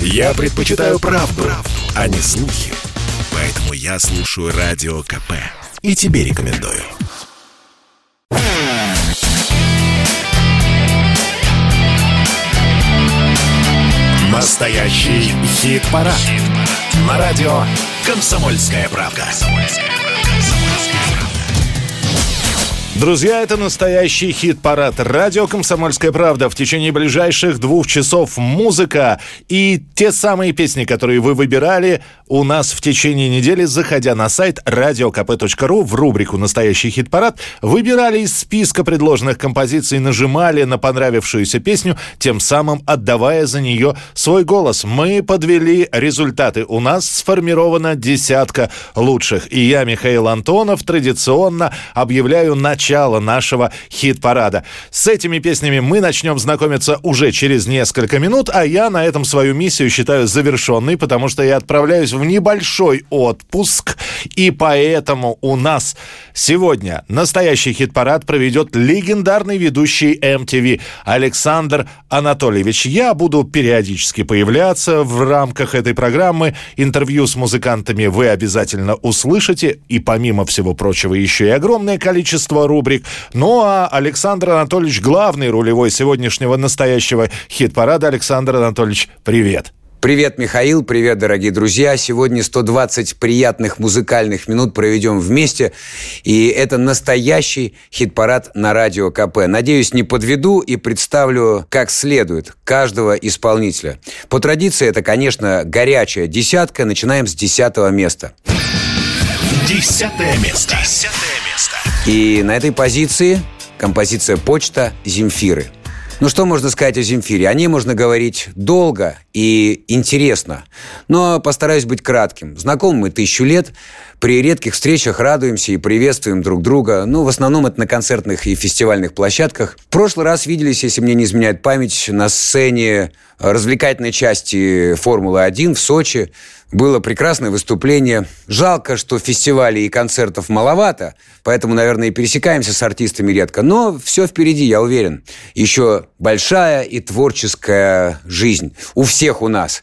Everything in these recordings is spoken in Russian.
Я предпочитаю правду, правду, а не слухи. Поэтому я слушаю Радио КП. И тебе рекомендую. Настоящий хит-парад. Хит На радио «Комсомольская правда». «Комсомольская правда». Друзья, это настоящий хит-парад. Радио «Комсомольская правда». В течение ближайших двух часов музыка и те самые песни, которые вы выбирали у нас в течение недели, заходя на сайт radiokp.ru в рубрику «Настоящий хит-парад», выбирали из списка предложенных композиций, нажимали на понравившуюся песню, тем самым отдавая за нее свой голос. Мы подвели результаты. У нас сформирована десятка лучших. И я, Михаил Антонов, традиционно объявляю начало начала нашего хит-парада. С этими песнями мы начнем знакомиться уже через несколько минут, а я на этом свою миссию считаю завершенной, потому что я отправляюсь в небольшой отпуск, и поэтому у нас сегодня настоящий хит-парад проведет легендарный ведущий MTV Александр Анатольевич. Я буду периодически появляться в рамках этой программы. Интервью с музыкантами вы обязательно услышите, и помимо всего прочего еще и огромное количество рубрик. Ну а Александр Анатольевич, главный рулевой сегодняшнего настоящего хит-парада. Александр Анатольевич, привет. Привет, Михаил, привет, дорогие друзья. Сегодня 120 приятных музыкальных минут проведем вместе. И это настоящий хит-парад на радио КП. Надеюсь, не подведу и представлю как следует каждого исполнителя. По традиции, это, конечно, горячая десятка. Начинаем с десятого места. Десятое место. Десятое и на этой позиции композиция «Почта» Земфиры. Ну что можно сказать о Земфире? О ней можно говорить долго и интересно. Но постараюсь быть кратким. Знакомы мы тысячу лет. При редких встречах радуемся и приветствуем друг друга. Ну, в основном это на концертных и фестивальных площадках. В прошлый раз виделись, если мне не изменяет память, на сцене развлекательной части «Формулы-1» в Сочи. Было прекрасное выступление. Жалко, что фестивалей и концертов маловато, поэтому, наверное, и пересекаемся с артистами редко. Но все впереди, я уверен. Еще большая и творческая жизнь. У всех у нас.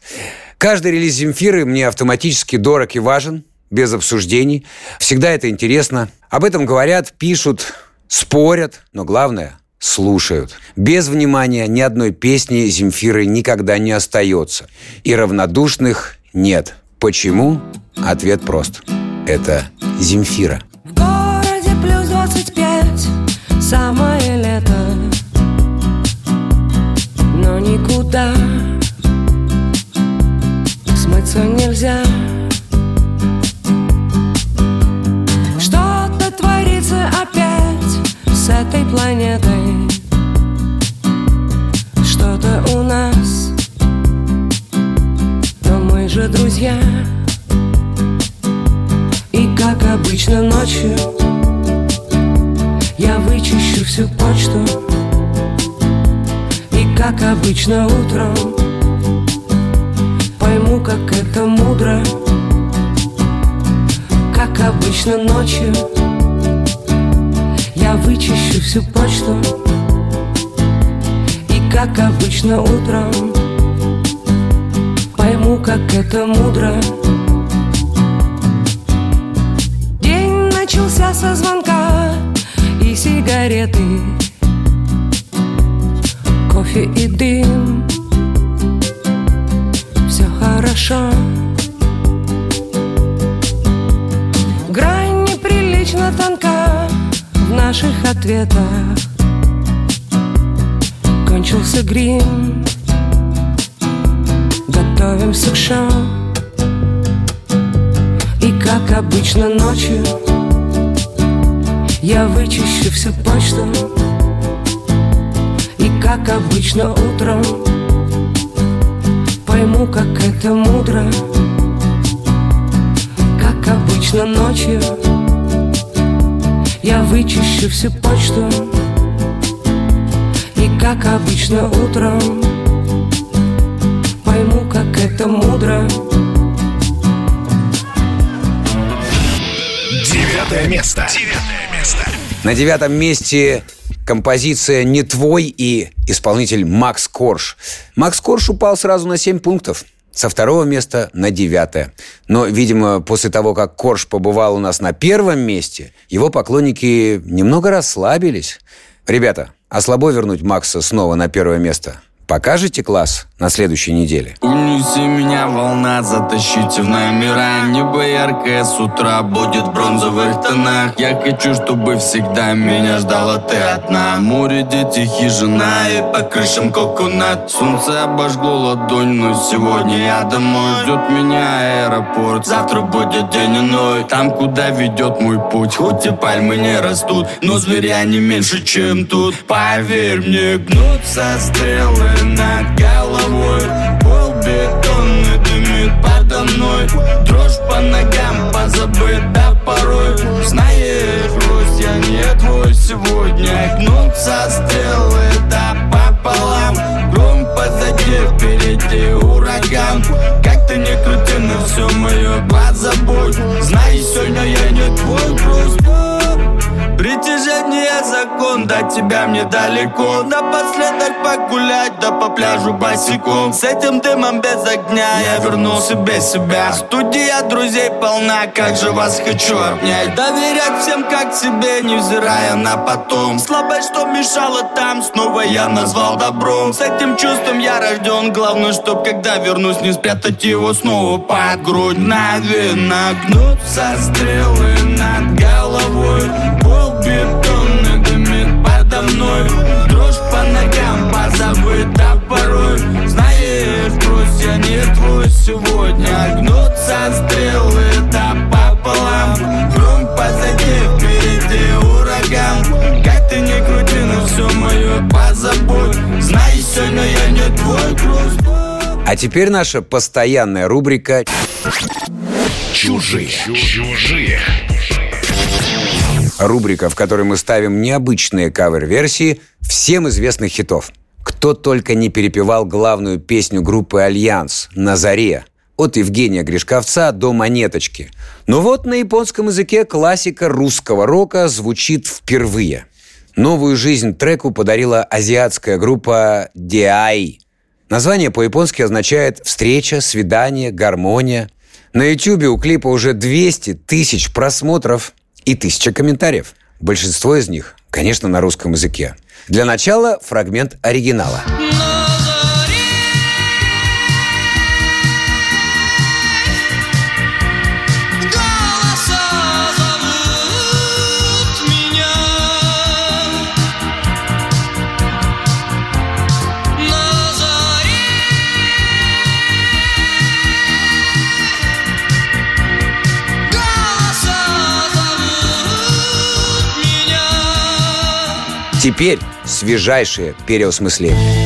Каждый релиз Земфиры мне автоматически дорог и важен – без обсуждений. Всегда это интересно. Об этом говорят, пишут, спорят, но главное – слушают. Без внимания ни одной песни Земфиры никогда не остается. И равнодушных нет. Почему? Ответ прост. Это Земфира. В городе плюс 25, самое лето, но никуда нельзя. с этой планетой. Что-то у нас. Но мы же друзья. И как обычно ночью Я вычищу всю почту. И как обычно утром как это мудро Как обычно ночью. Я вычищу всю почту И как обычно утром Пойму, как это мудро. День начался со звонка И сигареты Кофе и дым Все хорошо Грань неприлично тонка наших ответах. Кончился грим. Готовимся к шоу И как обычно ночью Я вычищу всю почту. И как обычно утром Пойму, как это мудро. Как обычно ночью. Я вычищу всю почту. И как обычно утром. Пойму, как это мудро. Девятое место. Девятое место. На девятом месте Композиция «Не твой» и исполнитель Макс Корж. Макс Корж упал сразу на 7 пунктов. Со второго места на девятое. Но, видимо, после того, как Корж побывал у нас на первом месте, его поклонники немного расслабились. Ребята, а слабо вернуть Макса снова на первое место? Покажете класс на следующей неделе? Унеси меня, волна, затащите в номера. Небо яркое с утра будет в бронзовых тонах Я хочу, чтобы всегда меня ждала ты одна. Море, дети, хижина и по крышам коконат. Солнце обожгло ладонь, но сегодня я домой. Ждет меня аэропорт, завтра будет день иной. Там, куда ведет мой путь, хоть и пальмы не растут Но зверя не меньше, чем тут. Поверь мне, гнутся стрелы над головой. Пол бетонный дымит подо мной. Дрожь по ногам позабыта порой. Знаешь, грусть, я не твой сегодня. Гнутся стрелы, да пополам. Гром позади, впереди ураган. Как ты не крути, но все мое позабудь Знай, сегодня я не твой грусть Притяжение закон, до тебя мне далеко. Напоследок погулять, да по пляжу босиком. С этим дымом без огня я вернулся без себя. Студия друзей полна, как же вас хочу обнять. Доверять всем как себе, невзирая на потом. Слабость, что мешало там, снова я назвал добром. С этим чувством я рожден, главное, чтоб когда вернусь Не спрятать его снова под грудь. Наверно, гнутся стрелы над головой А теперь наша постоянная рубрика Чужие. Чужие. Рубрика, в которой мы ставим необычные кавер-версии всем известных хитов. Кто только не перепевал главную песню группы «Альянс» «На заре» от Евгения Гришковца до «Монеточки». Но вот на японском языке классика русского рока звучит впервые. Новую жизнь треку подарила азиатская группа DI. Название по-японски означает «встреча», «свидание», «гармония». На YouTube у клипа уже 200 тысяч просмотров и тысяча комментариев. Большинство из них, конечно, на русском языке. Для начала фрагмент оригинала. Голоса Теперь свежайшее переосмысление.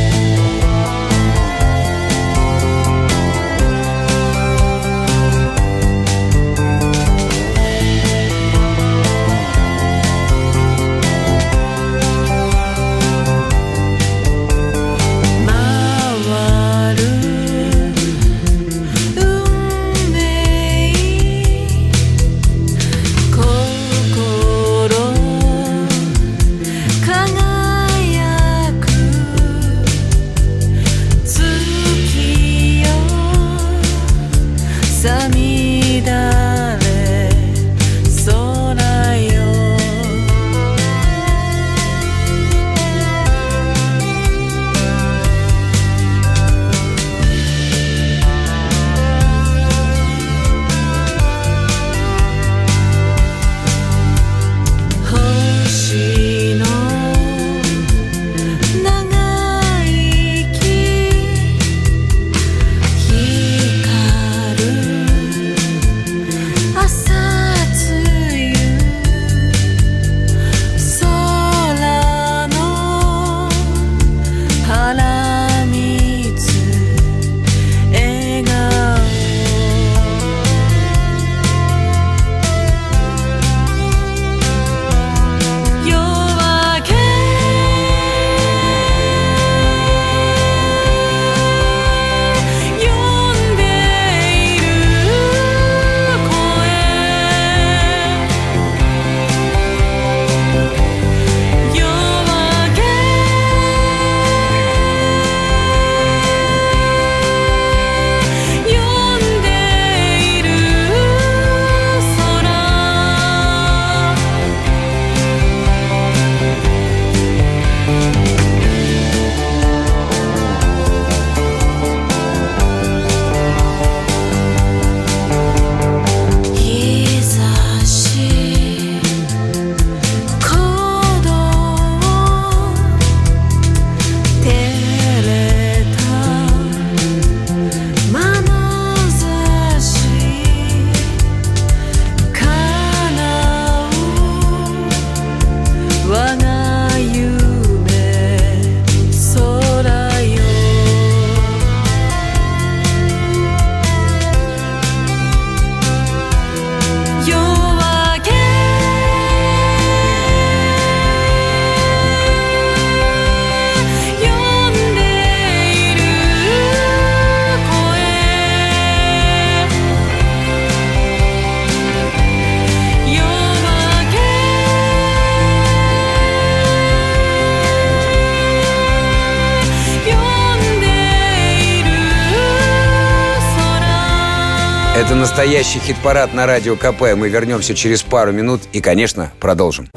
Настоящий хит-парад на радио КП. Мы вернемся через пару минут и, конечно, продолжим.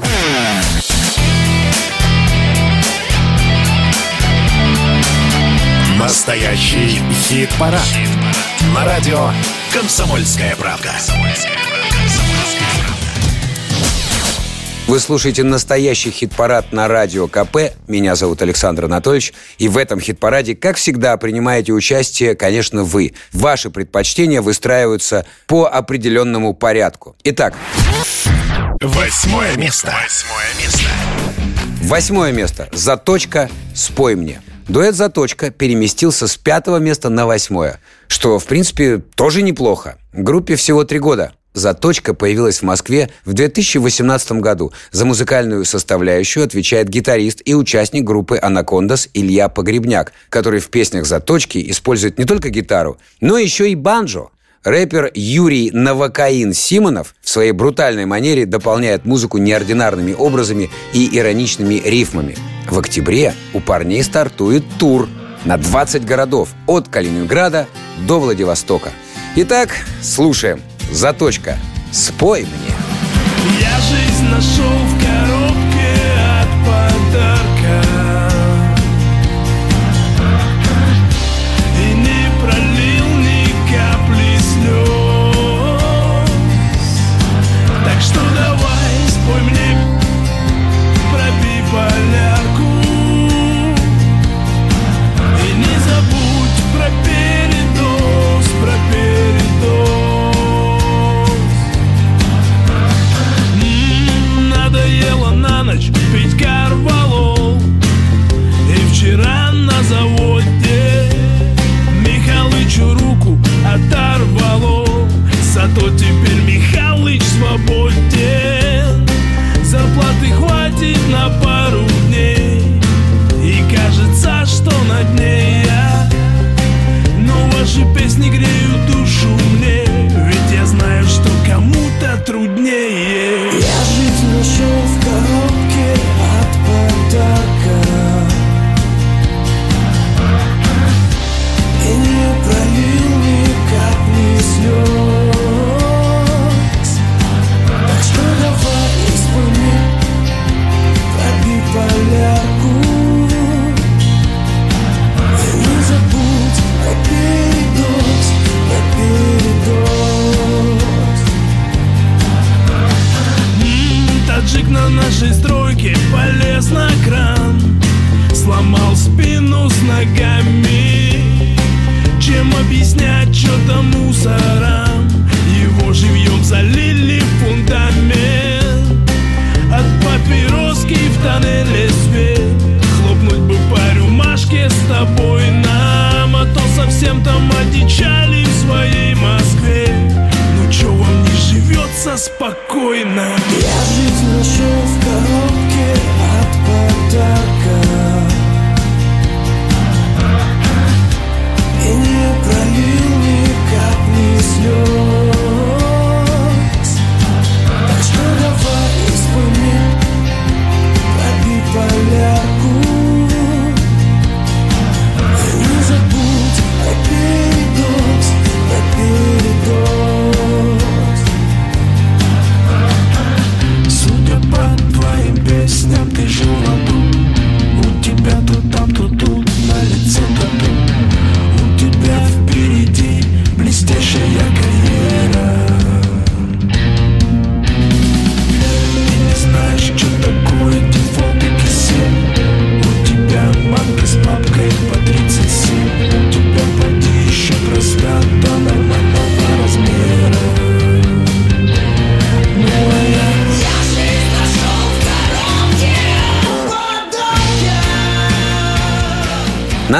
Настоящий хит-парад. На радио «Комсомольская правда». Вы слушаете настоящий хит-парад на радио КП. Меня зовут Александр Анатольевич. И в этом хит-параде, как всегда, принимаете участие, конечно, вы. Ваши предпочтения выстраиваются по определенному порядку. Итак, Восьмое место. Восьмое место. восьмое место. Заточка «Спой мне». Дуэт «Заточка» переместился с пятого места на восьмое, что, в принципе, тоже неплохо. Группе всего три года. «Заточка» появилась в Москве в 2018 году. За музыкальную составляющую отвечает гитарист и участник группы «Анакондас» Илья Погребняк, который в песнях «Заточки» использует не только гитару, но еще и банджо. Рэпер Юрий Новокаин Симонов в своей брутальной манере дополняет музыку неординарными образами и ироничными рифмами. В октябре у парней стартует тур на 20 городов от Калининграда до Владивостока. Итак, слушаем. Заточка. Спой мне. Я жизнь нашел в коробке от подарка что-то мусорам Его живьем залили фундамент. От папироски в тоннеле свет. Хлопнуть бы по рюмашке с тобой нам А то совсем там одичали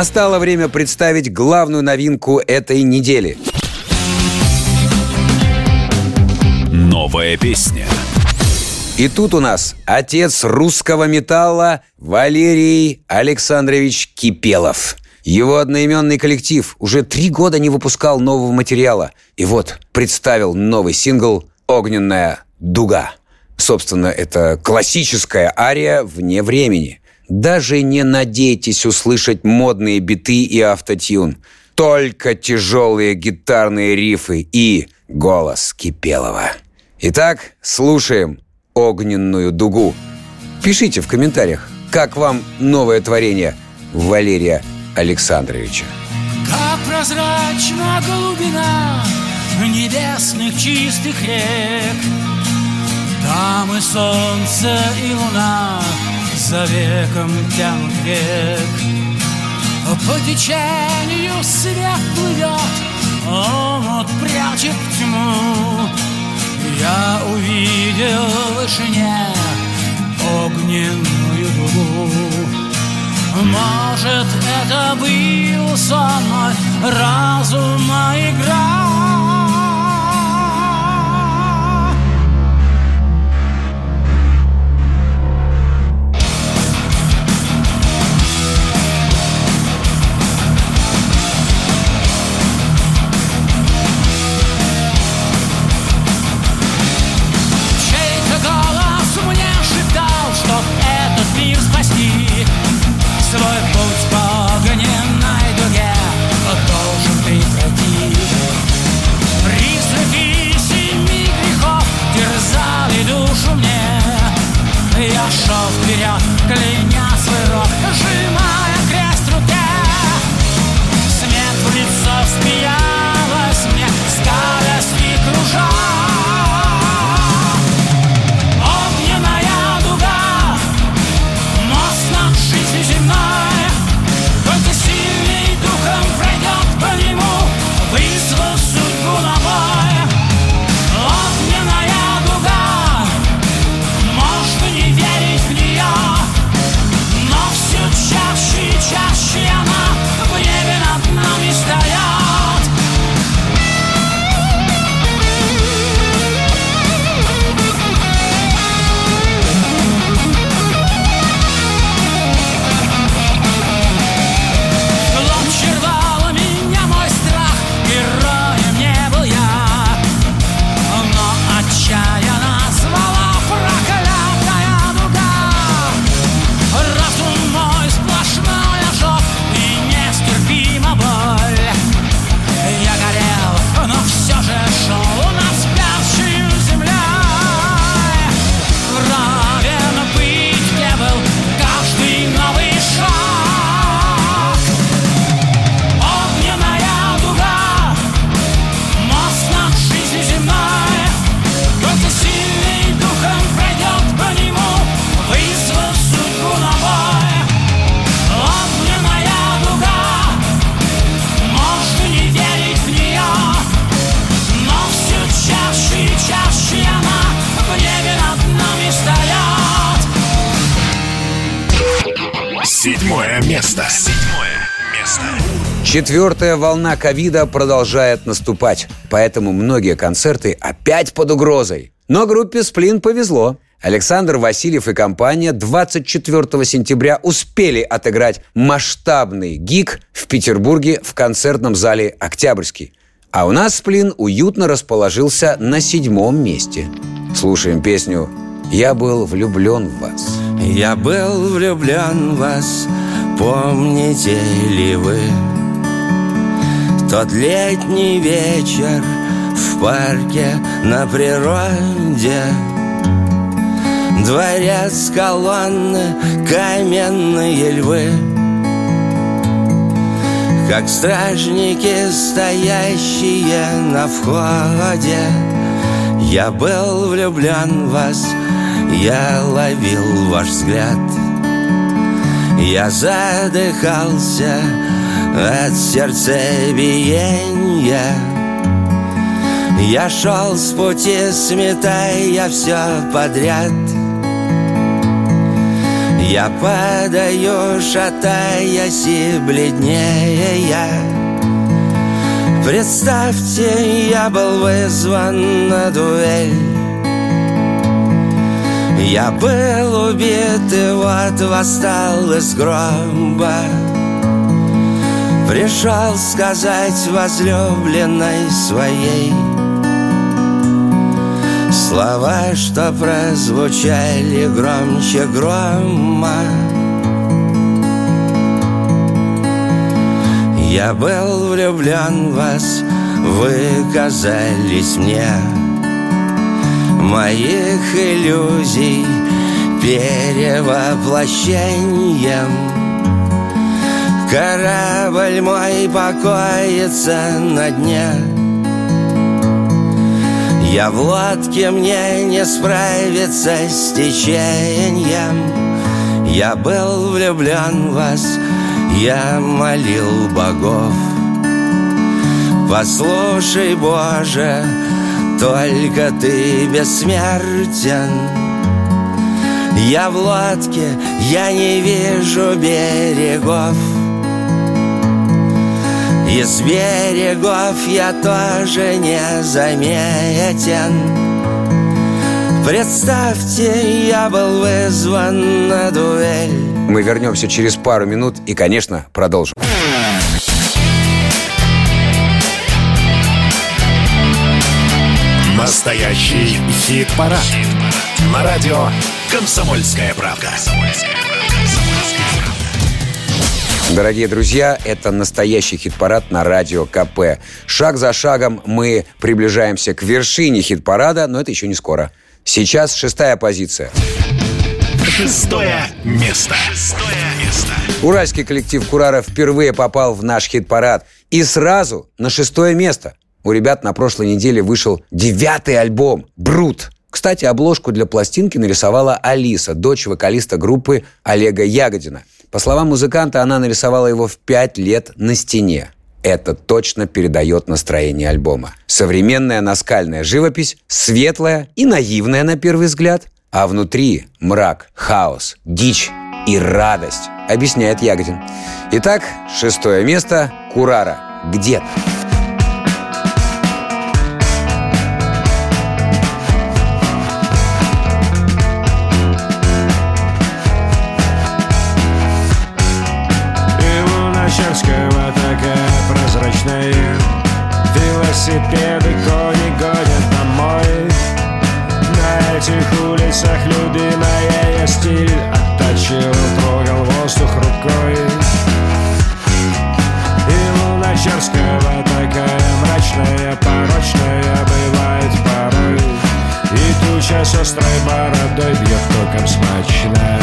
Настало время представить главную новинку этой недели. Новая песня. И тут у нас отец русского металла Валерий Александрович Кипелов. Его одноименный коллектив уже три года не выпускал нового материала. И вот представил новый сингл «Огненная дуга». Собственно, это классическая ария вне времени. Даже не надейтесь услышать модные биты и автотюн. только тяжелые гитарные рифы и голос Кипелова. Итак, слушаем «Огненную дугу». Пишите в комментариях, как вам новое творение Валерия Александровича. Как прозрачна глубина небесных чистых рек Там и солнце, и луна за веком тянут век. По течению свет плывет, омут прячет тьму. Я увидел в вышине огненную дугу может, это был сон мой разума игра Четвертая волна ковида продолжает наступать, поэтому многие концерты опять под угрозой. Но группе «Сплин» повезло. Александр Васильев и компания 24 сентября успели отыграть масштабный гиг в Петербурге в концертном зале «Октябрьский». А у нас «Сплин» уютно расположился на седьмом месте. Слушаем песню «Я был влюблен в вас». Я был влюблен в вас, помните ли вы Тот летний вечер в парке на природе. Дворец, колонны, каменные львы. Как стражники, стоящие на входе. Я был влюблен в вас, я ловил ваш взгляд. Я задыхался от сердцебиения. Я шел с пути, сметая все подряд. Я падаю, шатаясь и бледнее. Представьте, я был вызван на дуэль. Я был убит и вот восстал из гроба Пришел сказать возлюбленной своей Слова, что прозвучали громче грома. Я был влюблен в вас, вы казались мне Моих иллюзий перевоплощением Корабль мой покоится на дне. Я в лодке, мне не справиться с течением. Я был влюблен в вас, я молил богов. Послушай, Боже, только ты бессмертен. Я в лодке, я не вижу берегов Из берегов я тоже не заметен Представьте, я был вызван на дуэль Мы вернемся через пару минут и, конечно, продолжим. Настоящий хит-парад. На радио «Комсомольская правда». Дорогие друзья, это настоящий хит-парад на радио КП. Шаг за шагом мы приближаемся к вершине хит-парада, но это еще не скоро. Сейчас шестая позиция. Шестое место. Шестое место. Уральский коллектив Курара впервые попал в наш хит-парад. И сразу на шестое место. У ребят на прошлой неделе вышел девятый альбом «Брут». Кстати, обложку для пластинки нарисовала Алиса, дочь вокалиста группы Олега Ягодина. По словам музыканта, она нарисовала его в пять лет на стене. Это точно передает настроение альбома. Современная наскальная живопись, светлая и наивная на первый взгляд, а внутри мрак, хаос, дичь и радость, объясняет Ягодин. Итак, шестое место – Курара. Где-то. Смачно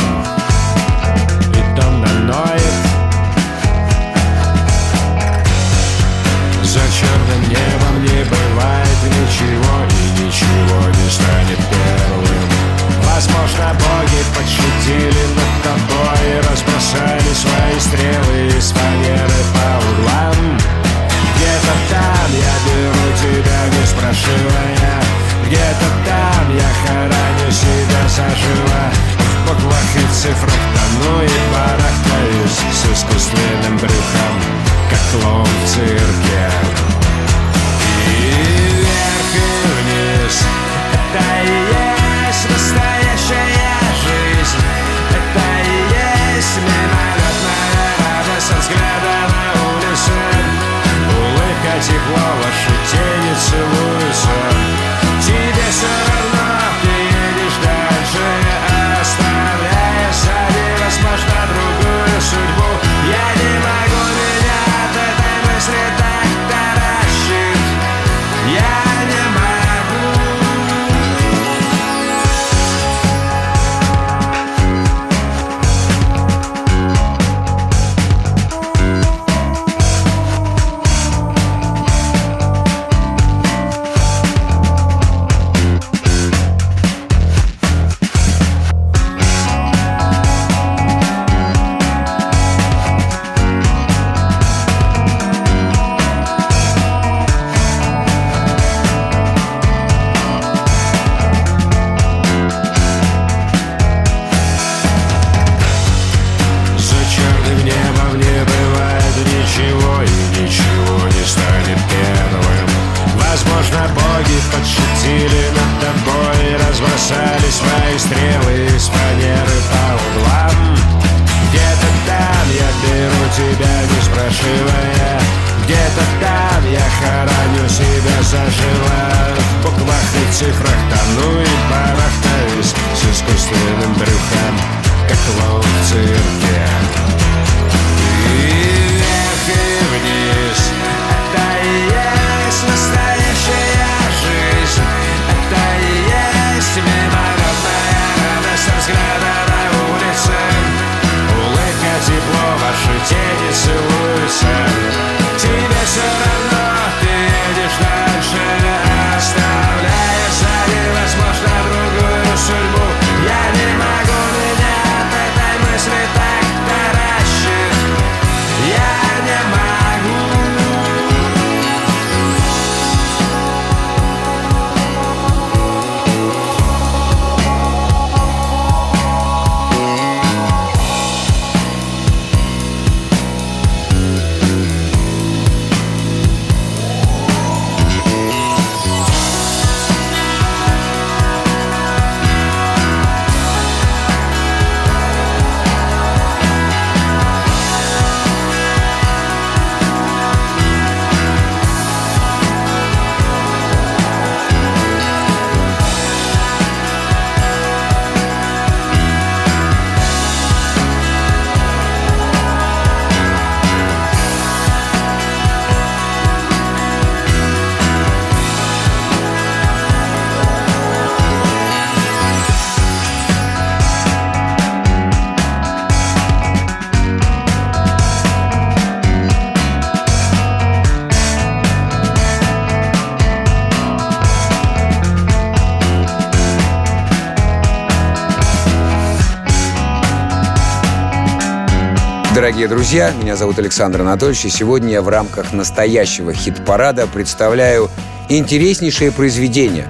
Дорогие друзья, меня зовут Александр Анатольевич, и сегодня я в рамках настоящего хит-парада представляю интереснейшее произведение.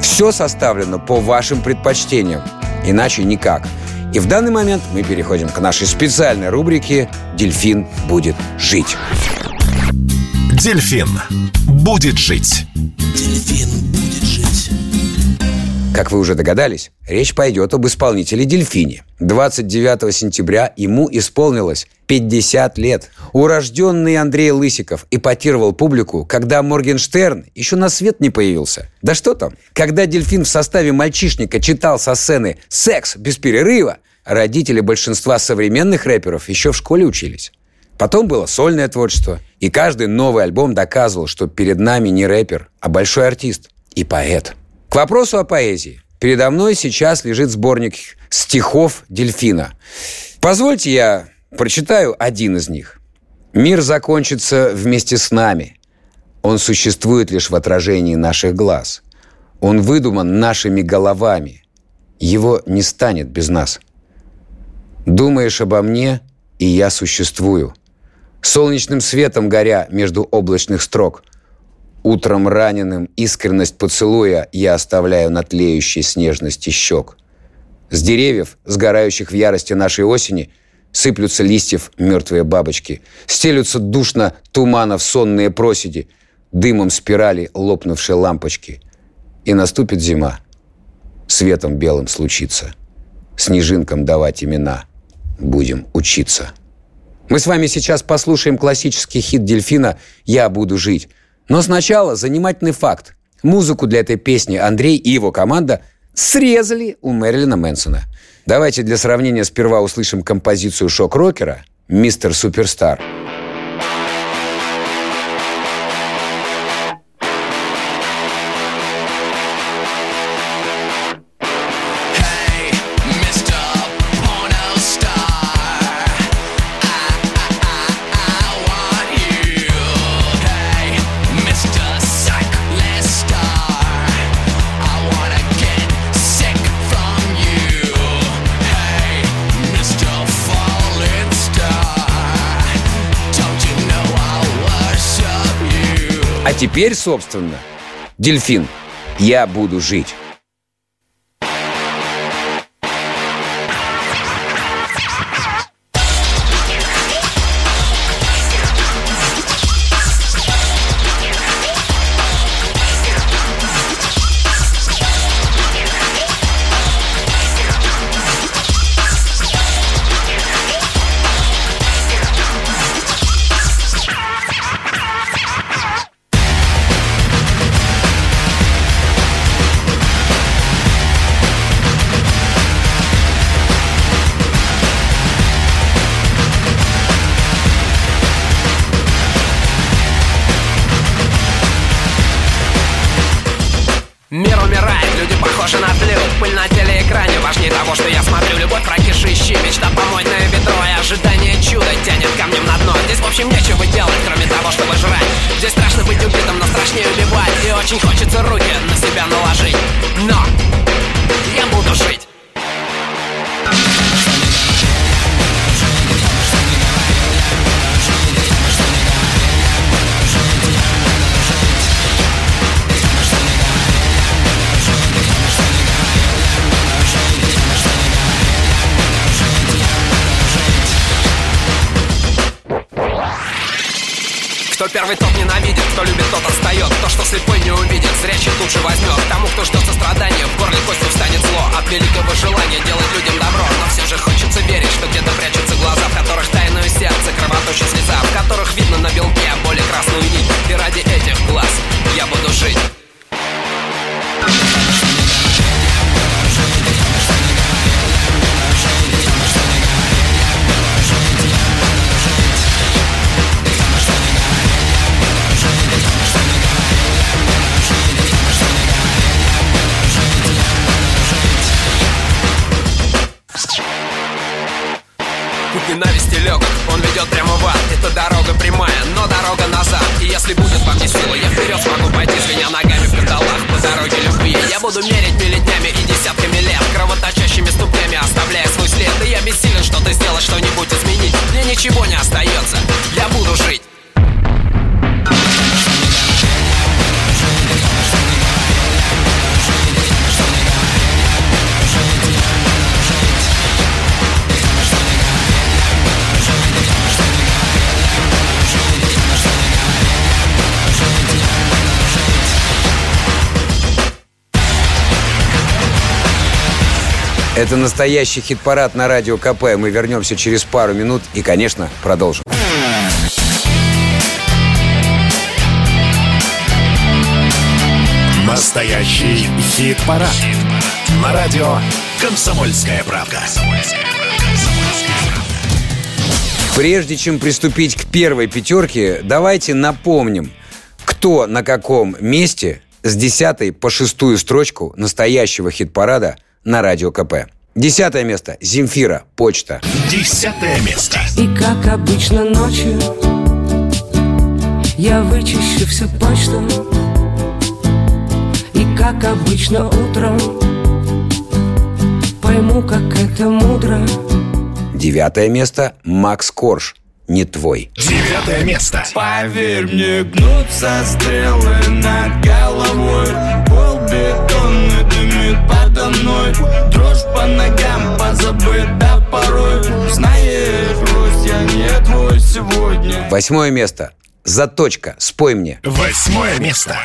Все составлено по вашим предпочтениям, иначе никак. И в данный момент мы переходим к нашей специальной рубрике «Дельфин будет жить». Дельфин будет жить. Как вы уже догадались, речь пойдет об исполнителе Дельфине. 29 сентября ему исполнилось 50 лет. Урожденный Андрей Лысиков эпатировал публику, когда Моргенштерн еще на свет не появился. Да что там, когда Дельфин в составе мальчишника читал со сцены «Секс без перерыва», родители большинства современных рэперов еще в школе учились. Потом было сольное творчество, и каждый новый альбом доказывал, что перед нами не рэпер, а большой артист и поэт. К вопросу о поэзии. Передо мной сейчас лежит сборник стихов Дельфина. Позвольте я прочитаю один из них. «Мир закончится вместе с нами. Он существует лишь в отражении наших глаз. Он выдуман нашими головами. Его не станет без нас. Думаешь обо мне, и я существую. Солнечным светом горя между облачных строк. Утром раненым искренность поцелуя я оставляю на тлеющей снежности щек. С деревьев, сгорающих в ярости нашей осени, сыплются листьев мертвые бабочки. Стелются душно туманов сонные проседи, дымом спирали лопнувшие лампочки. И наступит зима. Светом белым случится. Снежинкам давать имена. Будем учиться. Мы с вами сейчас послушаем классический хит Дельфина «Я буду жить». Но сначала занимательный факт. Музыку для этой песни Андрей и его команда срезали у Мэрилина Мэнсона. Давайте для сравнения сперва услышим композицию шок-рокера «Мистер Суперстар». А теперь, собственно, дельфин, я буду жить. Очень хочется руки на себя наложить Но я буду жить. Кто первый, ненавидит, кто любит, тот отстает То, что слепой не увидит, зрячий тут же возьмет Тому, кто ждет сострадания, в горле костью встанет зло. От великого желания делать людям добро. Но все же хочется верить, что где-то прячутся глаза В которых тайное сердце, кровоточит слеза В которых видно на белке боли красную нить. И ради этих глаз я буду жить дорога назад. И если будет во мне сила, я вперед смогу пойти Звеня ногами в кандалах по дороге любви. Я буду мерить миллетнями и десятками лет Кровоточащими ступнями оставляя свой след. Да я бессилен что-то сделать, что-нибудь изменить. Мне ничего не остается Я буду жить Это настоящий хит-парад на радио КП. Мы вернемся через пару минут и, конечно, продолжим. Настоящий хит-парад. На радио «Комсомольская правда». Прежде чем приступить к первой пятерке, давайте напомним, кто на каком месте с 10 по шестую строчку настоящего хит-парада на радио КП. Десятое место. Земфира. Почта. Десятое место. И как обычно ночью Я вычищу всю почту И как обычно утром Пойму, как это мудро Девятое место. Макс Корж. Не твой. Девятое место. Поверь мне, гнутся стрелы над головой Пол бетонный дымит подо мной Дрожь по ногам позабыта порой Знаешь, грусть, я не твой сегодня Восьмое место. Заточка. Спой мне. Восьмое место.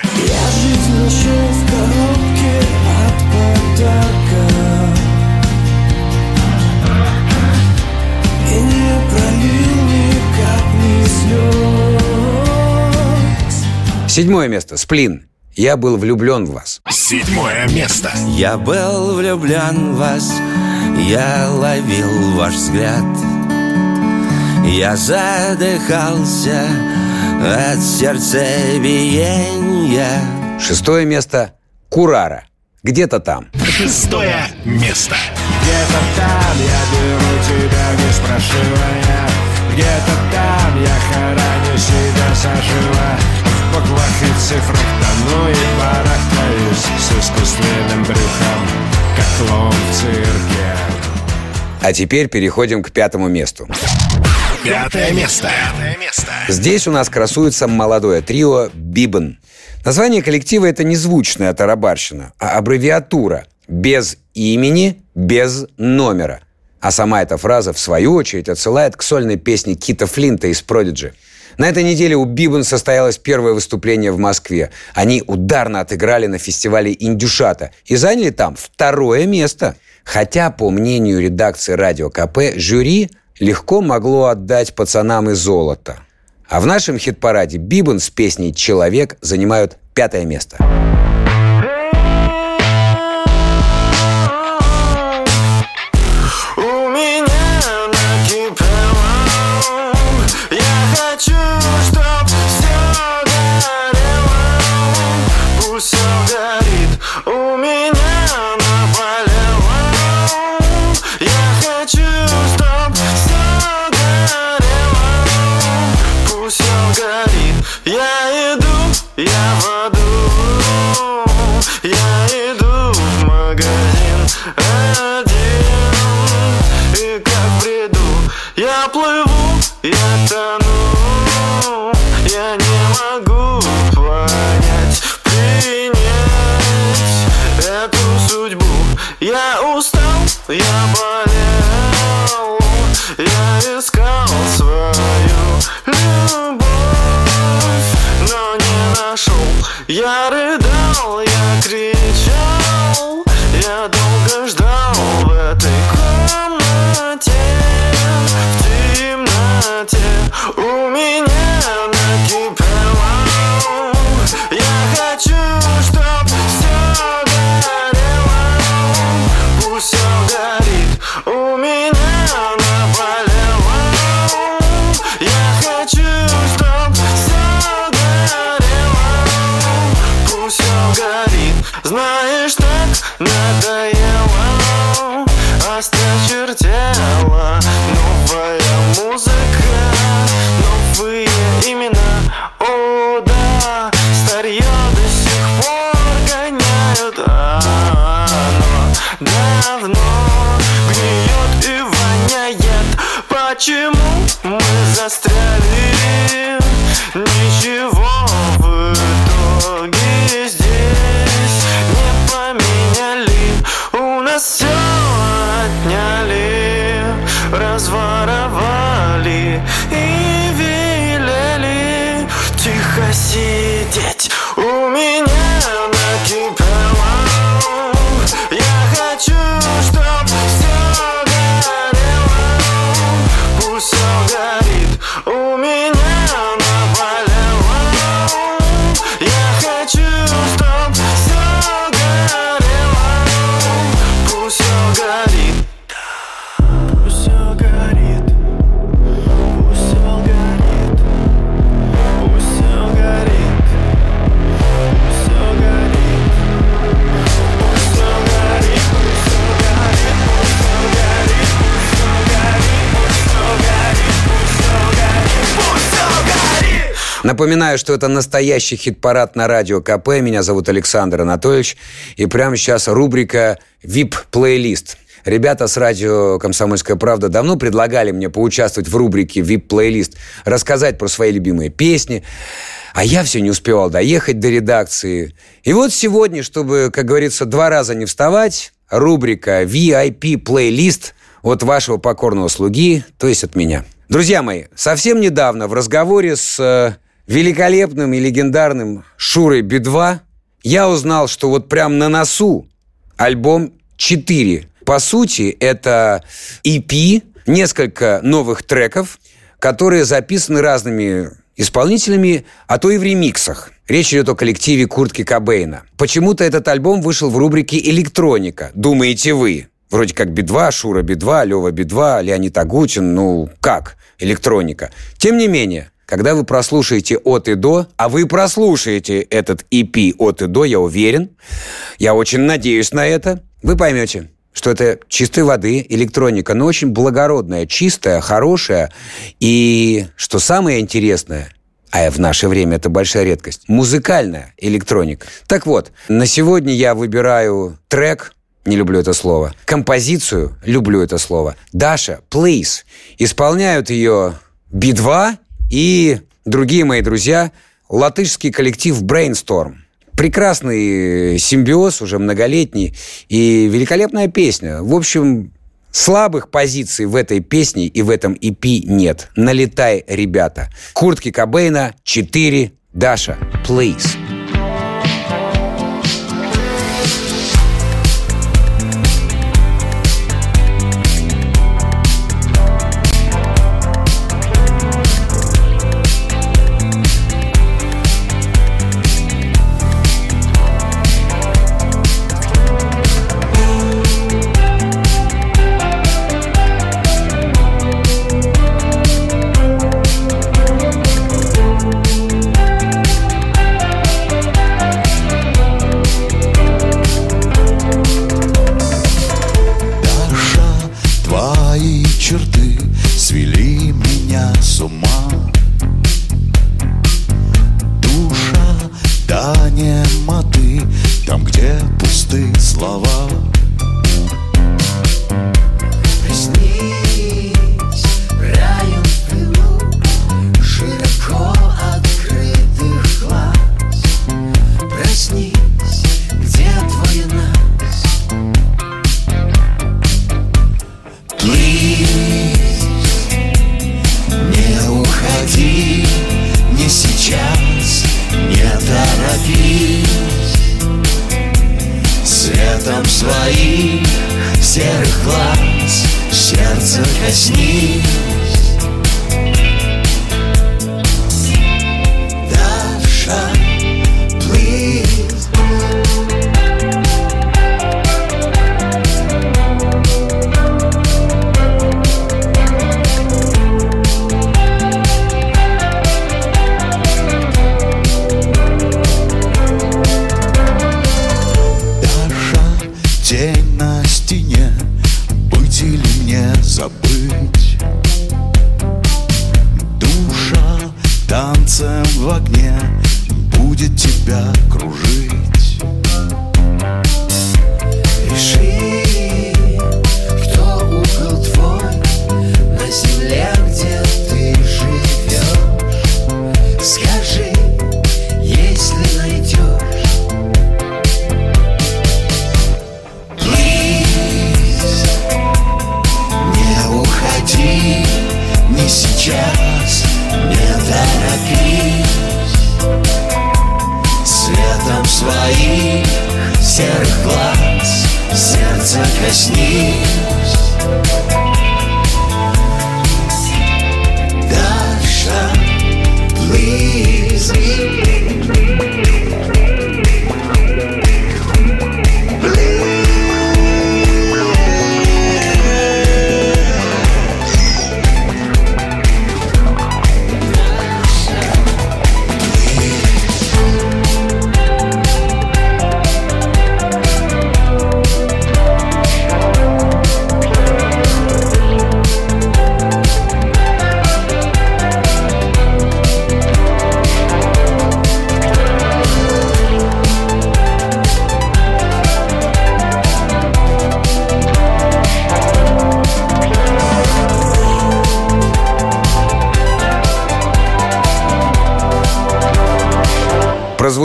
Седьмое место. Сплин. Я был влюблен в вас. Седьмое место. Я был влюблен в вас Я ловил ваш взгляд Я задыхался от сердцебиения Шестое место. Курара. Где-то там. Шестое место. Где-то там я беру тебя не спрашивая Где-то там я хороню себя заживо Буквах и цифрах тону и барахтаюсь С искусственным брюхом, как клоун в цирке А теперь переходим к пятому месту. Пятое место. Пятое место. Здесь у нас красуется молодое трио «Бибен». Название коллектива – это не звучная тарабарщина, а аббревиатура «без имени, без номера». А сама эта фраза, в свою очередь, отсылает к сольной песне Кита Флинта из «Продиджи». На этой неделе у Бибен состоялось первое выступление в Москве. Они ударно отыграли на фестивале «Индюшата» и заняли там второе место. Хотя, по мнению редакции «Радио КП», жюри легко могло отдать пацанам и золото. А в нашем хит-параде Бибен с песней «Человек» занимают пятое место. Я застрять Напоминаю, что это настоящий хит-парад на радио КП. Меня зовут Александр Анатольевич. И прямо сейчас рубрика «ВИП-плейлист». Ребята с радио «Комсомольская правда» давно предлагали мне поучаствовать в рубрике «ВИП-плейлист», рассказать про свои любимые песни. А я все не успевал доехать до редакции. И вот сегодня, чтобы, как говорится, два раза не вставать, рубрика VIP-плейлист от вашего покорного слуги, то есть от меня. Друзья мои, совсем недавно в разговоре с э, великолепным и легендарным Шурой Би-2 я узнал, что вот прям на носу альбом 4. По сути, это EP, несколько новых треков, которые записаны разными исполнителями, а то и в ремиксах. Речь идет о коллективе Куртки Кобейна. Почему-то этот альбом вышел в рубрике «Электроника». Думаете вы? Вроде как Би-2, Шура Би-2, Лева Би-2, Леонид Агутин. Ну, как? Электроника. Тем не менее, когда вы прослушаете от и до, а вы прослушаете этот EP от и до, я уверен, я очень надеюсь на это, вы поймете, что это чистой воды электроника, но очень благородная, чистая, хорошая. И что самое интересное, а в наше время это большая редкость, музыкальная электроника. Так вот, на сегодня я выбираю трек, не люблю это слово, композицию, люблю это слово, Даша, Please. Исполняют ее Би-2 и другие мои друзья, латышский коллектив Brainstorm. Прекрасный симбиоз, уже многолетний, и великолепная песня. В общем, слабых позиций в этой песне и в этом EP нет. Налетай, ребята. Куртки Кобейна 4. Даша, please.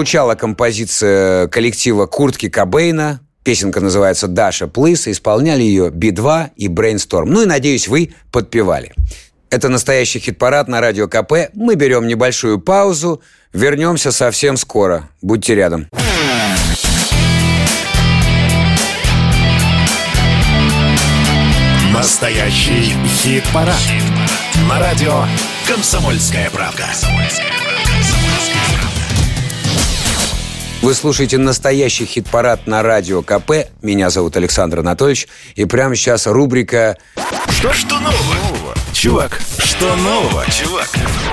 Прозвучала композиция коллектива Куртки Кобейна. Песенка называется «Даша Плыс». Исполняли ее Би-2 и Брейнсторм. Ну и, надеюсь, вы подпевали. Это настоящий хит-парад на Радио КП. Мы берем небольшую паузу. Вернемся совсем скоро. Будьте рядом. Настоящий хит-парад. На радио «Комсомольская правка». Вы слушаете настоящий хит-парад на Радио КП. Меня зовут Александр Анатольевич. И прямо сейчас рубрика Что, что нового? Чувак, что нового, чувак?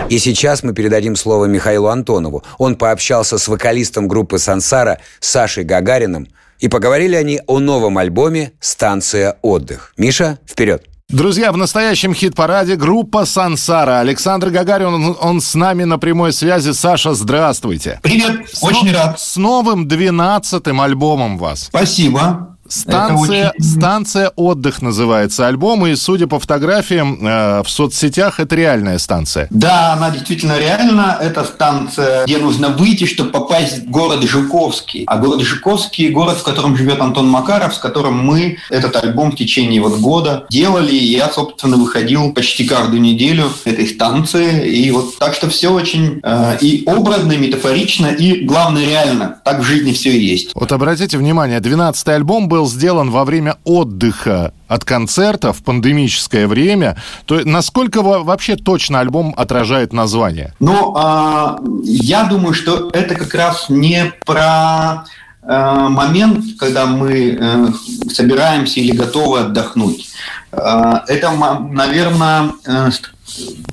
И сейчас мы передадим слово Михаилу Антонову. Он пообщался с вокалистом группы «Сансара» Сашей Гагариным. И поговорили они о новом альбоме «Станция отдых». Миша, вперед! Друзья, в настоящем хит-параде группа «Сансара». Александр Гагарин, он, он с нами на прямой связи. Саша, здравствуйте. Привет, С очень рад. С новым двенадцатым альбомом вас. Спасибо. Станция, очень- станция отдых называется альбом, и судя по фотографиям э, в соцсетях, это реальная станция. Да, она действительно реально. Это станция, где нужно выйти, чтобы попасть в город Жуковский. А город Жуковский – город, в котором живет Антон Макаров, с которым мы этот альбом в течение вот года делали. И я, собственно, выходил почти каждую неделю этой станции. И вот так что все очень э, и образно, и метафорично, и, главное, реально. Так в жизни все и есть. Вот обратите внимание, 12-й альбом был сделан во время отдыха от концерта в пандемическое время. То насколько во- вообще точно альбом отражает название? Ну, а, я думаю, что это как раз не про э, момент, когда мы э, собираемся или готовы отдохнуть. Э, это, наверное,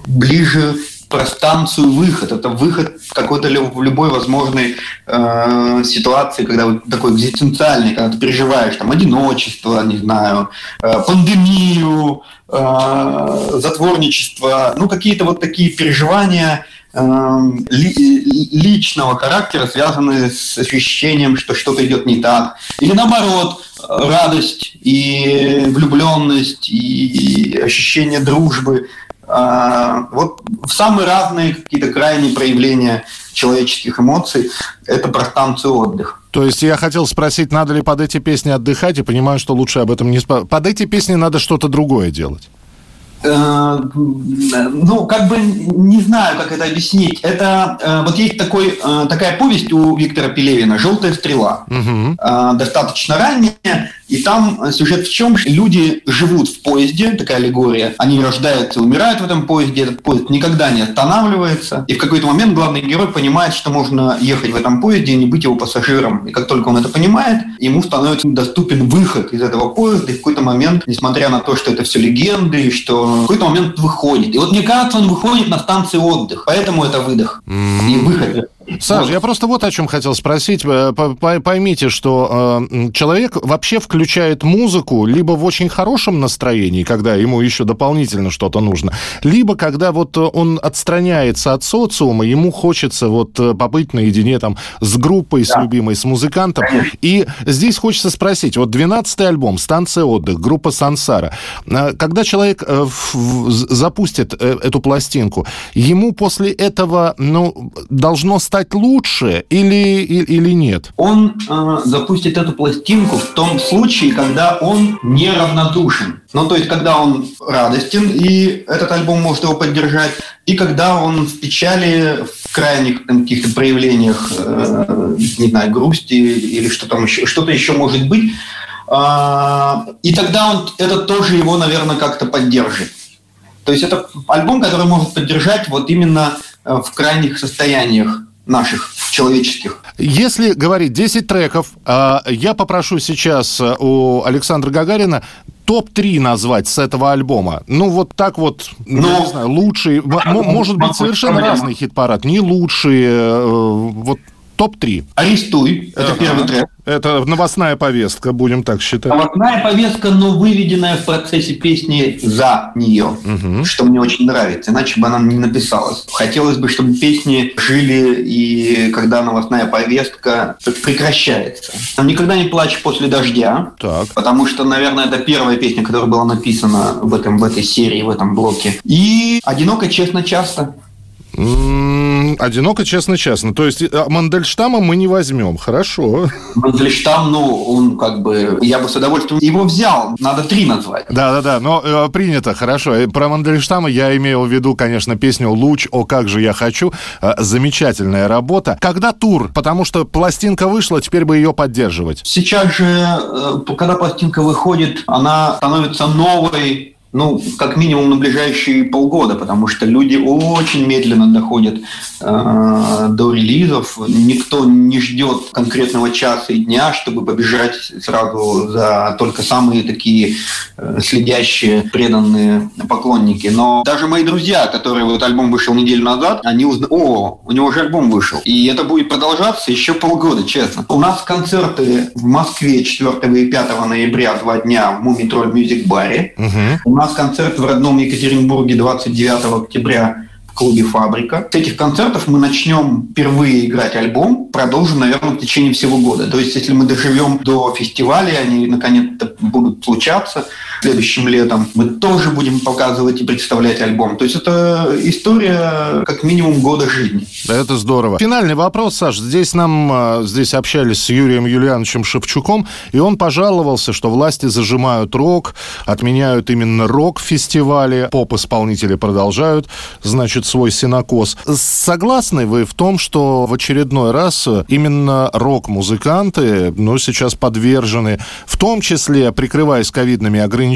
ближе про станцию выход. Это выход какой-то в любой возможной э, ситуации, когда вот такой экзистенциальный, когда ты переживаешь там одиночество, не знаю, э, пандемию, э, затворничество, ну какие-то вот такие переживания э, ли- личного характера, связанные с ощущением, что что-то идет не так. Или наоборот, э, радость и влюбленность и ощущение дружбы. А, Вот в самые разные какие-то крайние проявления человеческих эмоций это про станцию отдых. То есть я хотел спросить, надо ли под эти песни отдыхать, и понимаю, что лучше об этом не... Под эти песни надо что-то другое делать. Э, Ну, как бы не знаю, как это объяснить. Это э, вот есть такой, э, такая повесть у Виктора Пелевина «Желтая стрела». Э, достаточно ранняя, и там сюжет в чем? Люди живут в поезде, такая аллегория. Они рождаются умирают в этом поезде, этот поезд никогда не останавливается. И в какой-то момент главный герой понимает, что можно ехать в этом поезде и не быть его пассажиром. И как только он это понимает, ему становится доступен выход из этого поезда. И в какой-то момент, несмотря на то, что это все легенды, что в какой-то момент выходит. И вот мне кажется, он выходит на станции отдых. Поэтому это выдох. И выход. Саш, я просто вот о чем хотел спросить. Э, по- по- Поймите, что э, человек вообще включает музыку либо в очень хорошем настроении, когда ему еще дополнительно что-то нужно, либо когда вот э, он отстраняется от социума, ему хочется вот побыть наедине там с группой, с любимой, с музыкантом. И здесь хочется спросить, вот 12-й альбом «Станция отдых», группа «Сансара», когда человек э, в- запустит э, эту пластинку, ему после этого, ну, должно стать лучше или, и- или нет? Он э, запустит эту пластинку в том случае, когда он неравнодушен. Ну, то есть, когда он радостен, и этот альбом может его поддержать, и когда он в печали, в крайних там, каких-то проявлениях, э, не знаю, грусти или что там еще, что-то еще может быть, А, И тогда он, это тоже его, наверное, как-то поддержит. То есть это альбом, который может поддержать вот именно э, в крайних состояниях наших человеческих. Если говорить 10 треков, а, я попрошу сейчас э, у Александра Гагарина топ-3 назвать с этого альбома. Ну, вот так вот, ну, Ну, не знаю, лучший, м- может быть, совершенно разный хит-парад, не лучшие, э, вот топ-3. «Арестуй» — это Ага. первый трек. Это новостная повестка, будем так считать. Новостная повестка, но выведенная в процессе песни за нее, что мне очень нравится, иначе бы она не написалась. Хотелось бы, чтобы песни жили, и когда новостная повестка прекращается. «Никогда не плачь после дождя», Так. потому что, наверное, это первая песня, которая была написана в, этом, в этой серии, в этом блоке. И «Одиноко, честно, часто». Одиноко, честно, честно. То есть э, Мандельштама мы не возьмем. Хорошо. Мандельштам, ну, он как бы... Я бы с удовольствием его взял. Надо три назвать. Да-да-да, но э, принято, хорошо. Э, Про Мандельштама я имел в виду, конечно, песню «Луч, о, как же я хочу». Э, замечательная работа. Когда тур? Потому что пластинка вышла, теперь бы ее поддерживать. Сейчас же, э, когда пластинка выходит, она становится новой, ну, как минимум на ближайшие полгода, потому что люди очень медленно доходят э, до релизов. Никто не ждет конкретного часа и дня, чтобы побежать сразу за только самые такие э, следящие, преданные поклонники. Но даже мои друзья, которые вот альбом вышел неделю назад, они узнали, о, у него же альбом вышел. И это будет продолжаться еще полгода, честно. У нас концерты в Москве 4 и 5 ноября, два дня в Мумитроль Мюзик Баре. У нас концерт в родном Екатеринбурге 29 октября в клубе «Фабрика». С этих концертов мы начнем впервые играть альбом, продолжим, наверное, в течение всего года. То есть, если мы доживем до фестиваля, они наконец-то будут случаться следующим летом, мы тоже будем показывать и представлять альбом. То есть, это история как минимум года жизни. Это здорово. Финальный вопрос, Саш. Здесь нам, э, здесь общались с Юрием Юлиановичем Шевчуком, и он пожаловался, что власти зажимают рок, отменяют именно рок-фестивали, поп-исполнители продолжают, значит, свой синокос. Согласны вы в том, что в очередной раз именно рок-музыканты, ну, сейчас подвержены, в том числе, прикрываясь ковидными ограничениями,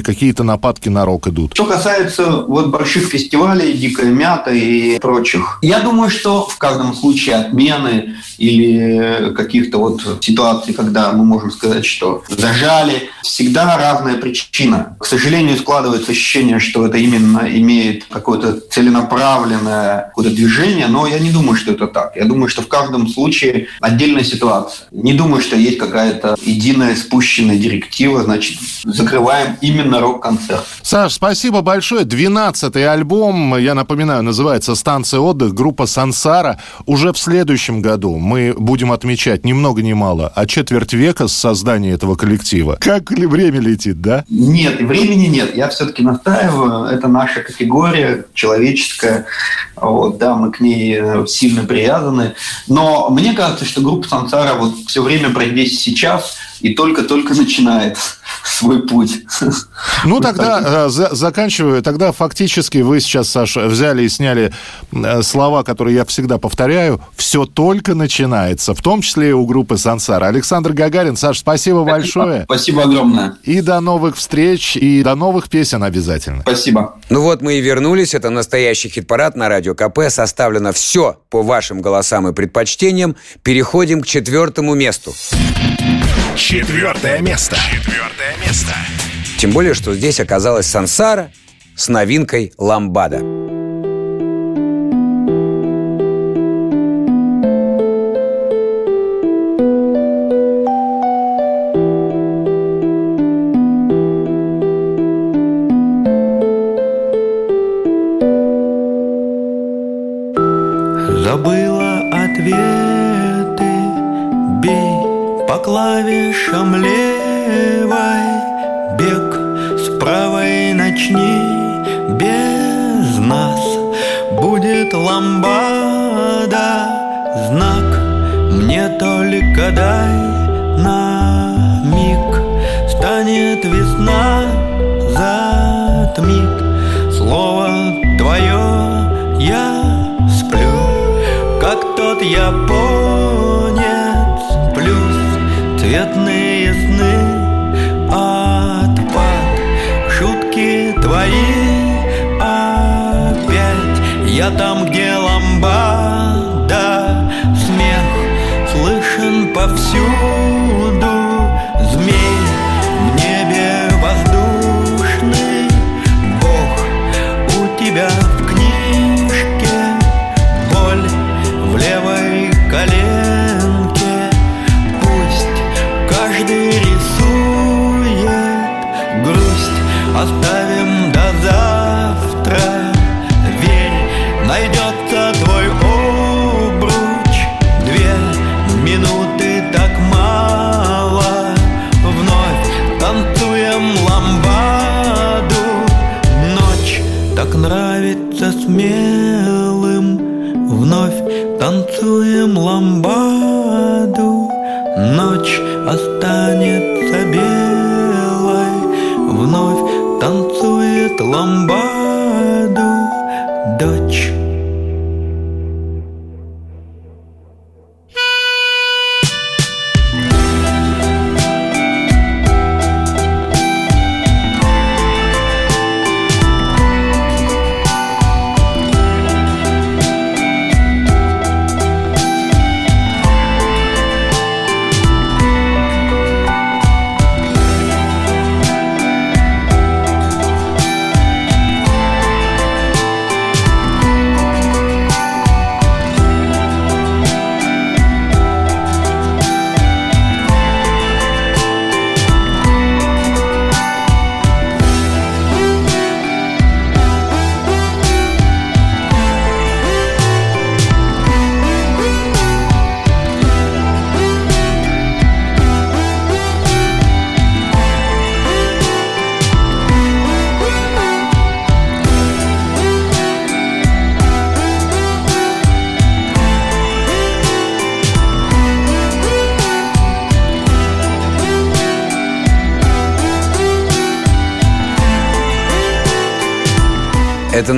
какие-то нападки на рок идут? Что касается вот больших фестивалей, «Дикая мята» и прочих, я думаю, что в каждом случае отмены или каких-то вот ситуаций, когда мы можем сказать, что зажали, всегда разная причина. К сожалению, складывается ощущение, что это именно имеет какое-то целенаправленное какое-то движение, но я не думаю, что это так. Я думаю, что в каждом случае отдельная ситуация. Не думаю, что есть какая-то единая спущенная директива, значит, закрываем именно рок-концерт. Саш, спасибо большое. 12-й альбом, я напоминаю, называется «Станция отдых», группа «Сансара». Уже в следующем году мы будем отмечать ни много ни мало, а четверть века с создания этого коллектива. Как ли время летит, да? Нет, времени нет. Я все-таки настаиваю. Это наша категория человеческая. Вот, да, мы к ней э, сильно привязаны. Но мне кажется, что группа Сансара вот все время про здесь сейчас и только-только начинает свой путь. Ну, тогда, э, за- заканчиваю, тогда фактически вы сейчас, Саша, взяли и сняли э, слова, которые я всегда повторяю. Все только начинается, в том числе и у группы «Сансара». Александр Гагарин, Саш, спасибо большое. Спасибо огромное. И до новых встреч, и до новых песен обязательно. Спасибо. Ну вот мы и вернулись. Это настоящий хит-парад на Радио КП. Составлено все по вашим голосам и предпочтениям. Переходим к четвертому месту. Четвертое место. Четвертое место. Тем более, что здесь оказалась Сансара с новинкой «Ламбада».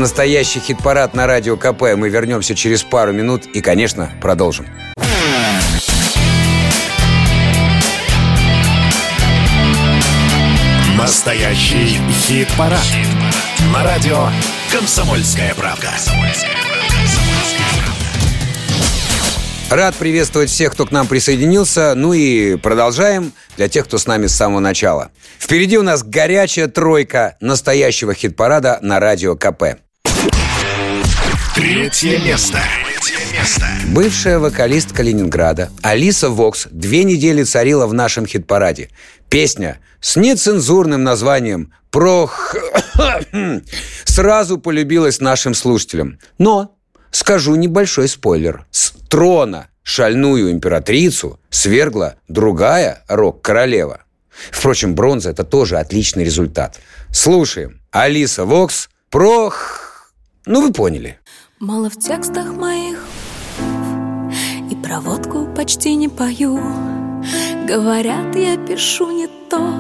Настоящий хит-парад на радио КП. Мы вернемся через пару минут и, конечно, продолжим. Настоящий хит-парад. На радио «Комсомольская правда». Рад приветствовать всех, кто к нам присоединился. Ну и продолжаем для тех, кто с нами с самого начала. Впереди у нас горячая тройка настоящего хит-парада на радио КП. Третье место. Бывшая вокалистка Ленинграда Алиса Вокс две недели царила в нашем хит-параде. Песня с нецензурным названием про сразу полюбилась нашим слушателям. Но скажу небольшой спойлер. С трона шальную императрицу свергла другая рок-королева. Впрочем, бронза – это тоже отличный результат. Слушаем. Алиса Вокс про... Ну, вы поняли. Мало в текстах моих. И про водку почти не пою. Говорят, я пишу не то.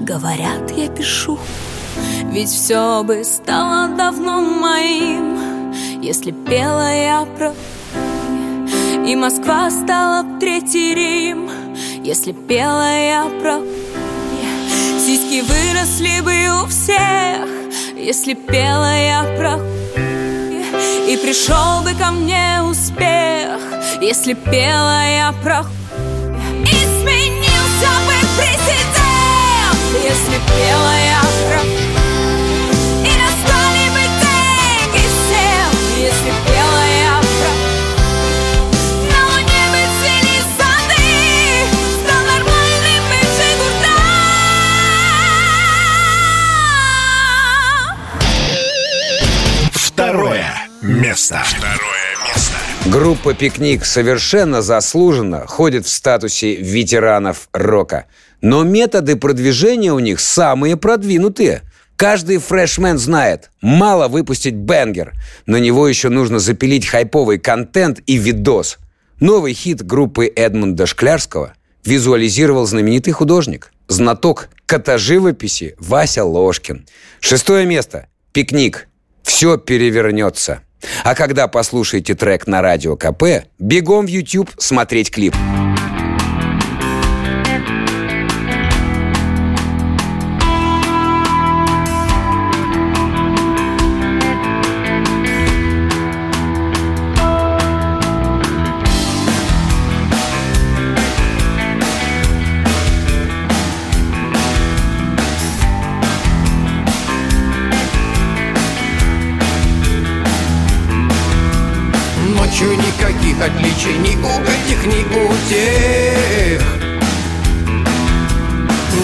Говорят, я пишу. Ведь все бы стало давно моим. Если пела я про И Москва стала третий Рим. Если пела я про Сиськи выросли бы у всех. Если пела я про и пришел бы ко мне успех, если пела я про И сменился бы президент, если пела я про место. Второе место. Группа «Пикник» совершенно заслуженно ходит в статусе ветеранов рока. Но методы продвижения у них самые продвинутые. Каждый фрешмен знает, мало выпустить бенгер. На него еще нужно запилить хайповый контент и видос. Новый хит группы Эдмунда Шклярского визуализировал знаменитый художник, знаток котоживописи Вася Ложкин. Шестое место. «Пикник». Все перевернется. А когда послушаете трек на радио КП, бегом в YouTube смотреть клип. Иначе ни у этих, ни у тех.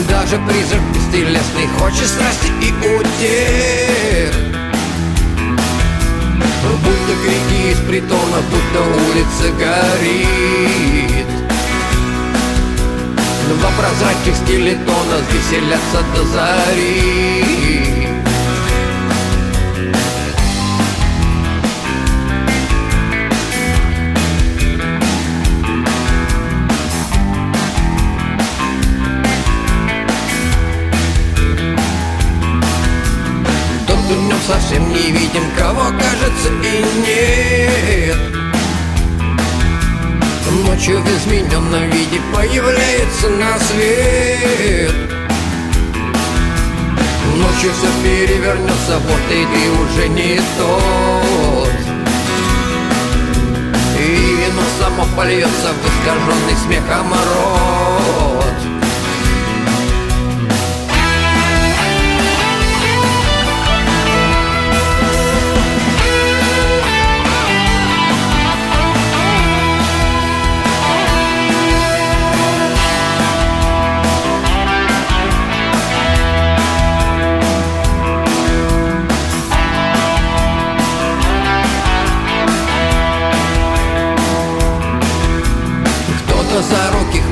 Даже призрак бестелесный хочет страсти и утех. Будто крики из притона, будто улица горит. Два прозрачных скелетона веселятся до зари совсем не видим, кого кажется и нет. Ночью в измененном виде появляется на свет. Ночью все перевернется, вот и ты уже не тот. И вино само польется в искаженный смехом рот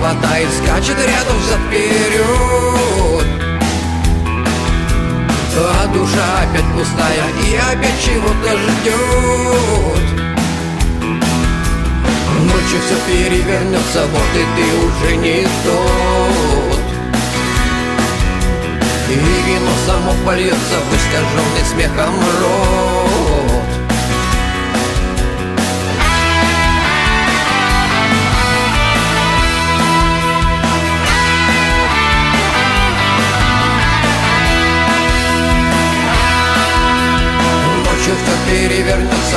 хватает, скачет рядом взад вперед А душа опять пустая и опять чего-то ждет Ночью все перевернется, вот и ты уже не тот. И вино само польется в искаженный смехом рот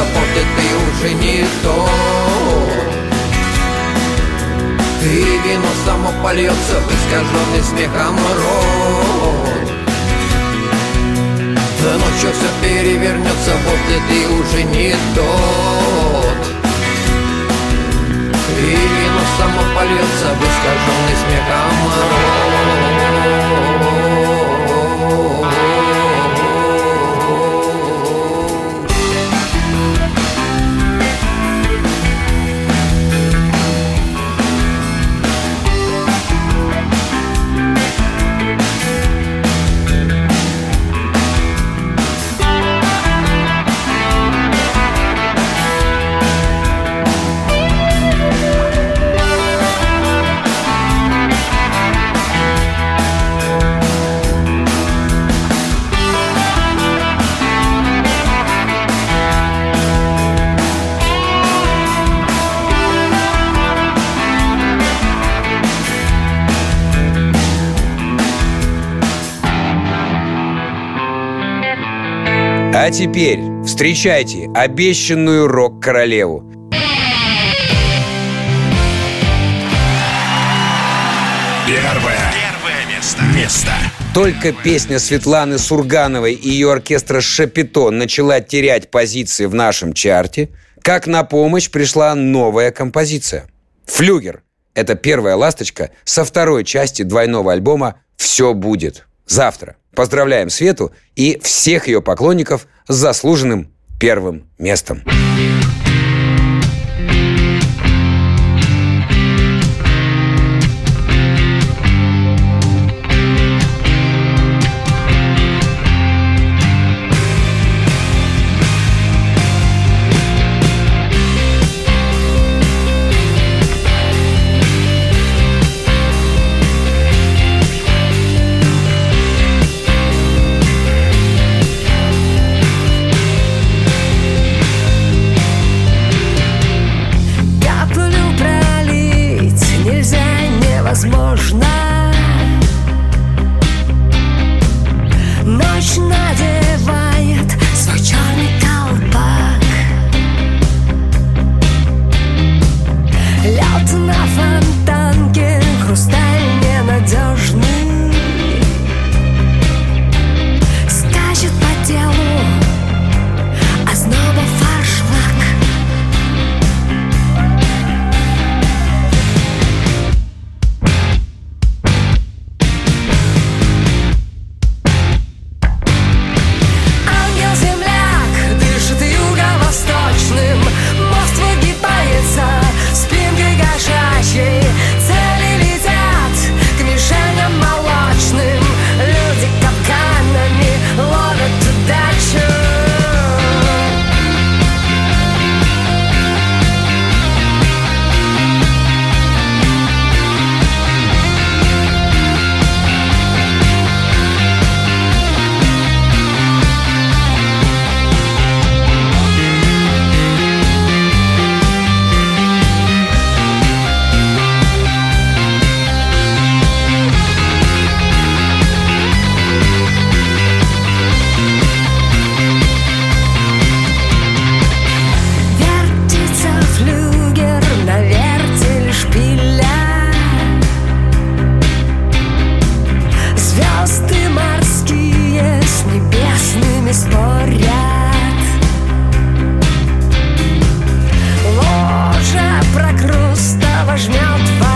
и ты уже не тот И вино само польется в искаженный смехом рот. Ночью все перевернется, вот и ты уже не тот. И вино само польется в искаженный смехом А теперь встречайте обещанную рок-королеву. Первое. Первое место. Место. Только песня Светланы Сургановой и ее оркестра «Шапито» начала терять позиции в нашем чарте, как на помощь пришла новая композиция. «Флюгер» — это первая ласточка со второй части двойного альбома «Все будет». Завтра. Поздравляем Свету и всех ее поклонников с заслуженным первым местом.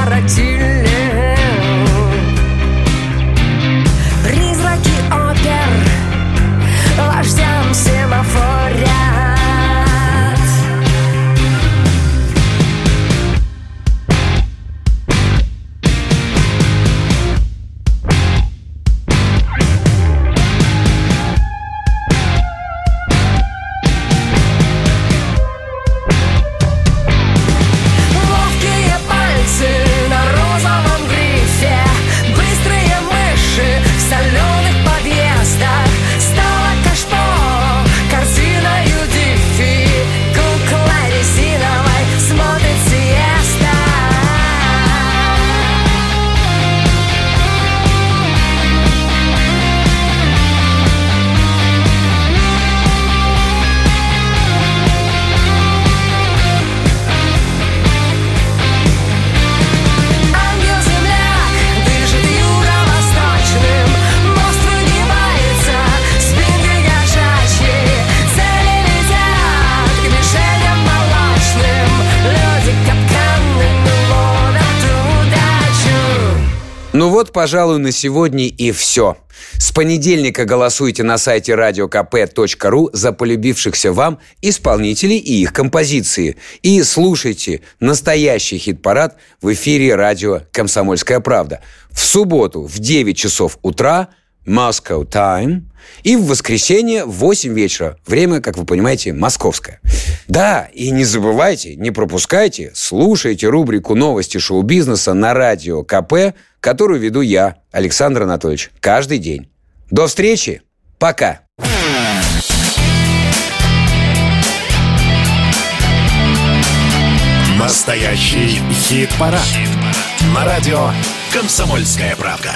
agarra пожалуй, на сегодня и все. С понедельника голосуйте на сайте radiokp.ru за полюбившихся вам исполнителей и их композиции. И слушайте настоящий хит-парад в эфире радио «Комсомольская правда». В субботу в 9 часов утра Moscow Time и в воскресенье в 8 вечера. Время, как вы понимаете, московское. Да, и не забывайте, не пропускайте, слушайте рубрику «Новости шоу-бизнеса» на радио КП, которую веду я, Александр Анатольевич, каждый день. До встречи. Пока. Настоящий хит-парад. На радио «Комсомольская правда».